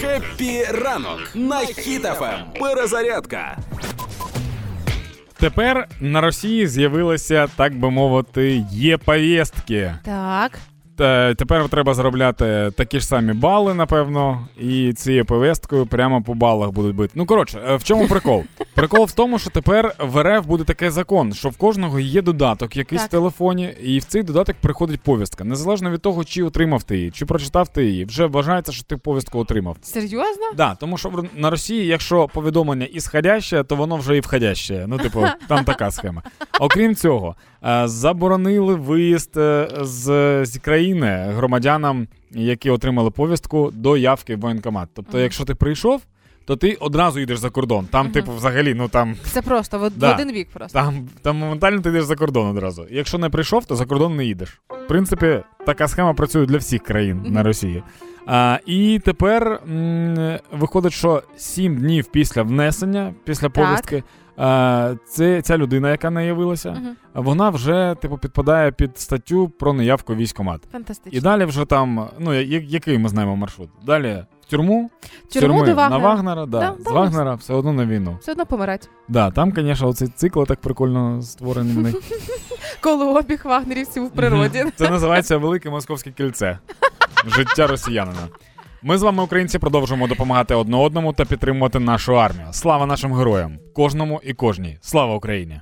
Happy ранок на Хіт FM. Перезарядка. Тепер на Росії з'явилися, так би мовити, е-повістки. Так. Та тепер треба заробляти такі ж самі бали, напевно, і цією повесткою прямо по балах будуть бити. Ну коротше, е, в чому прикол? Прикол в тому, що тепер в РФ буде такий закон, що в кожного є додаток якийсь Так. в телефоні, і в цей додаток приходить повістка. Незалежно від того, чи отримав ти її, чи прочитав ти її, вже вважається, що ти повістку отримав. Серйозно? Да, тому що в- на Росії, якщо повідомлення ісходяще, то воно вже і входяще. Ну, типу, там така схема. Окрім цього, е, заборонили виїзд е, з, з країни громадянам, які отримали повістку до явки в воєнкомат. Тобто, Мгм. якщо ти прийшов, то ти одразу йдеш за кордон. Там, Мгм. типу, взагалі, ну там. Це просто в, Да. один вік просто. Там, там моментально ти йдеш за кордон одразу. Якщо не прийшов, то за кордон не їдеш. В принципі, така схема працює для всіх країн Мгм. на Росії. А, і тепер м, виходить, що 7 днів після внесення, після повістки, а, це ця людина, яка не явилася, Мгм. вона вже типу підпадає під статтю про неявку військкомат. Фантастично. І далі вже там, ну я- який ми знаємо маршрут? Далі тюрму, Тюрму тюрми до Вагнера. на Вагнера, да, Да, з да, Вагнера все одно на війну. Все одно помирать. Да, там, звісно, оцей цикл так прикольно створений в них. Колообіг вагнерівців в природі. Це називається Велике Московське кільце. Життя росіянина. Ми з вами, українці, продовжуємо допомагати одне одному та підтримувати нашу армію. Слава нашим героям, кожному і кожній. Слава Україні!